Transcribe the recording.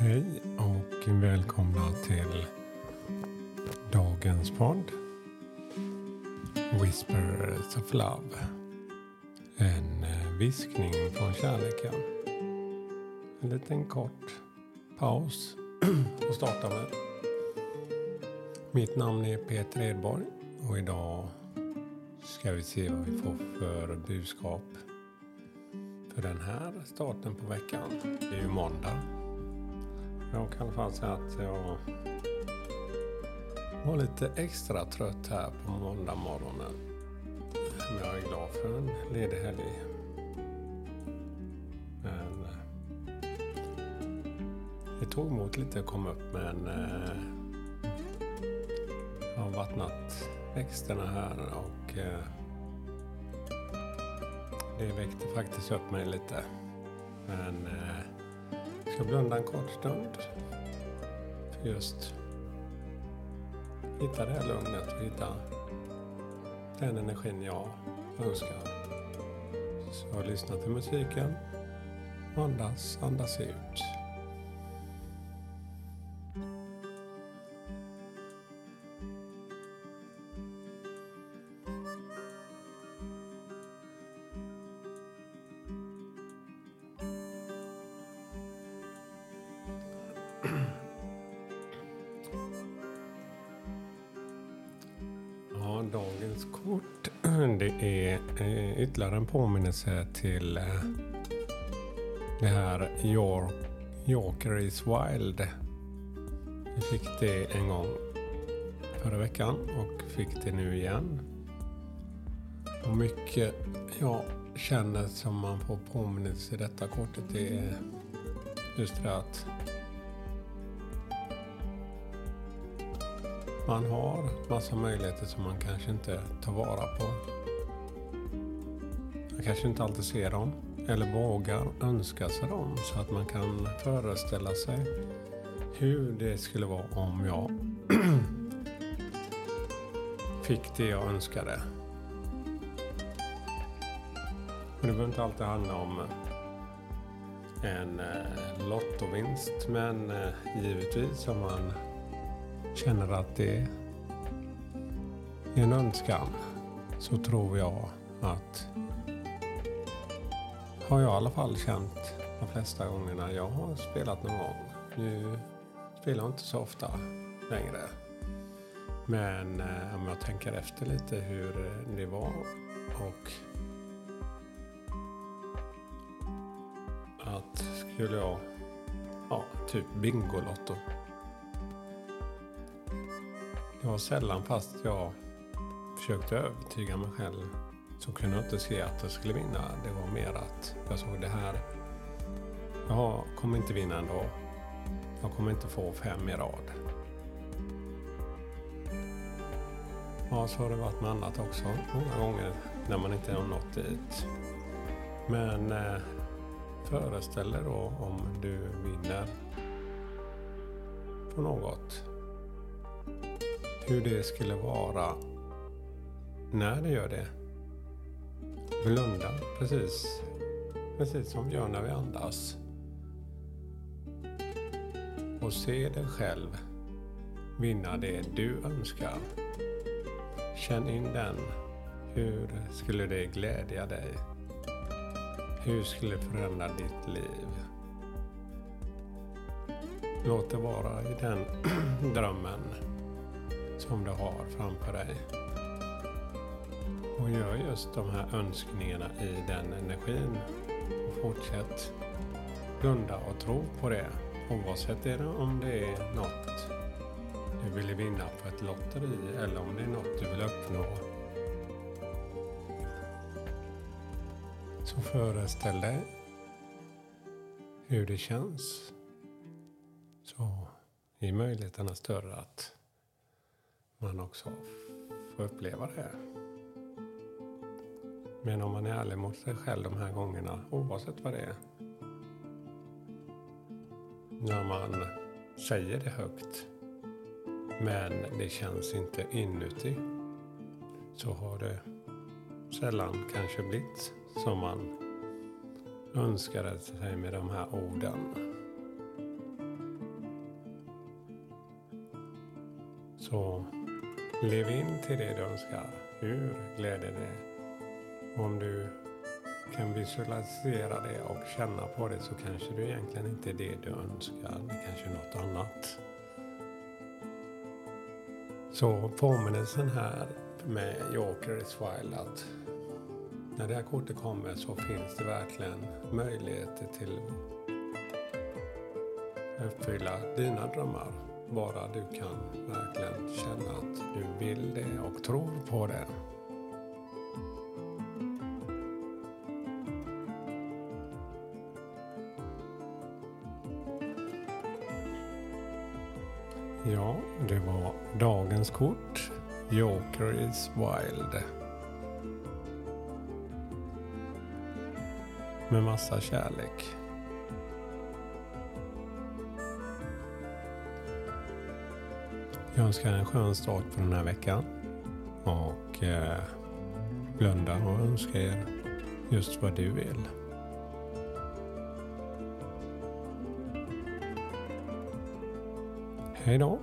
Hej och välkomna till dagens podd Whispers of Love. En eh, viskning från kärleken. En liten kort paus att starta med. Mitt namn är Peter Edborg och idag ska vi se vad vi får för budskap för den här starten på veckan. Det är ju måndag jag kan i alla fall säga att jag var lite extra trött här på måndag morgonen. Men jag är glad för en ledig helg. Men eh, det tog emot lite att komma upp men eh, jag har vattnat växterna här och eh, det väckte faktiskt upp mig lite. Men eh, ska blunda en kort stund. För just hitta det här lugnet och hitta den energin jag önskar. Så lyssna till musiken andas, andas ut. Ja, dagens kort det är eh, ytterligare en påminnelse till eh, det här York, Yorker is Wild. Vi fick det en gång förra veckan och fick det nu igen. Och mycket jag känner som man får påminnelse i detta kortet är just det att Man har massa möjligheter som man kanske inte tar vara på. Man kanske inte alltid ser dem eller vågar önska sig dem så att man kan föreställa sig hur det skulle vara om jag fick det jag önskade. Men det behöver inte alltid handla om eh, en eh, lottovinst men eh, givetvis om man känner att det är en önskan så tror jag att har jag i alla fall känt de flesta gångerna jag har spelat någon gång. Nu spelar jag inte så ofta längre. Men eh, om jag tänker efter lite hur det var och att skulle jag, ja, typ Bingolotto det var sällan fast jag försökte övertyga mig själv så kunde jag inte se att jag skulle vinna. Det var mer att jag såg det här. Jag kommer inte vinna ändå. Jag kommer inte få fem i rad. Ja, så har det varit med annat också. Många gånger när man inte har nått dit. Men eh, föreställ dig då om du vinner på något hur det skulle vara när det gör det. Blunda precis, precis som vi gör när vi andas. Och se dig själv vinna det du önskar. Känn in den. Hur skulle det glädja dig? Hur skulle det förändra ditt liv? Låt det vara i den drömmen som du har framför dig. Och gör just de här önskningarna i den energin. Och fortsätt blunda och tro på det. Oavsett det om det är något du vill vinna på ett lotteri eller om det är något du vill uppnå. Så föreställ dig hur det känns. Så är möjligheterna större att man också får uppleva det. Men om man är ärlig mot sig själv de här gångerna, oavsett vad det är, när man säger det högt men det känns inte inuti så har det sällan kanske blivit som man önskade sig med de här orden. Så lev in till det du önskar. Hur gläder det? Om du kan visualisera det och känna på det så kanske du egentligen inte är det du önskar. Det kanske är något annat. Så påminnelsen här med Joker is Wild att när det här kortet kommer så finns det verkligen möjligheter till att uppfylla dina drömmar. Bara du kan verkligen känna att du vill det och tror på det. Ja, det var dagens kort. Joker is wild. Med massa kärlek. Jag önskar en skön start på den här veckan. Och eh, blunda och önska er just vad du vill. Hej då!